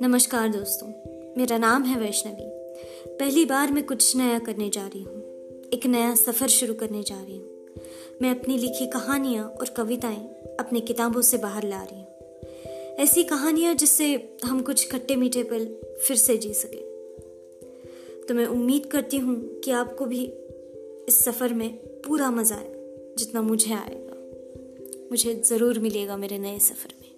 नमस्कार दोस्तों, मेरा नाम है वैष्णवी। पहली बार मैं कुछ नया करने जा रही हूँ, एक नया सफ़र शुरू करने जा रही हूँ। मैं अपनी लिखी कहानियाँ और कविताएँ अपनी किताबों से बाहर ला रही हूँ। ऐसी कहानियाँ जिससे हम कुछ खट्टे मीठे पल फिर से जी सकें। तो मैं उम्मीद करती हूँ कि आपको भी इस सफ़र में पूरा मज़ा आए जितना मुझे आएगा। मुझे ज़रूर मिलेगा मेरे नए सफ़र में।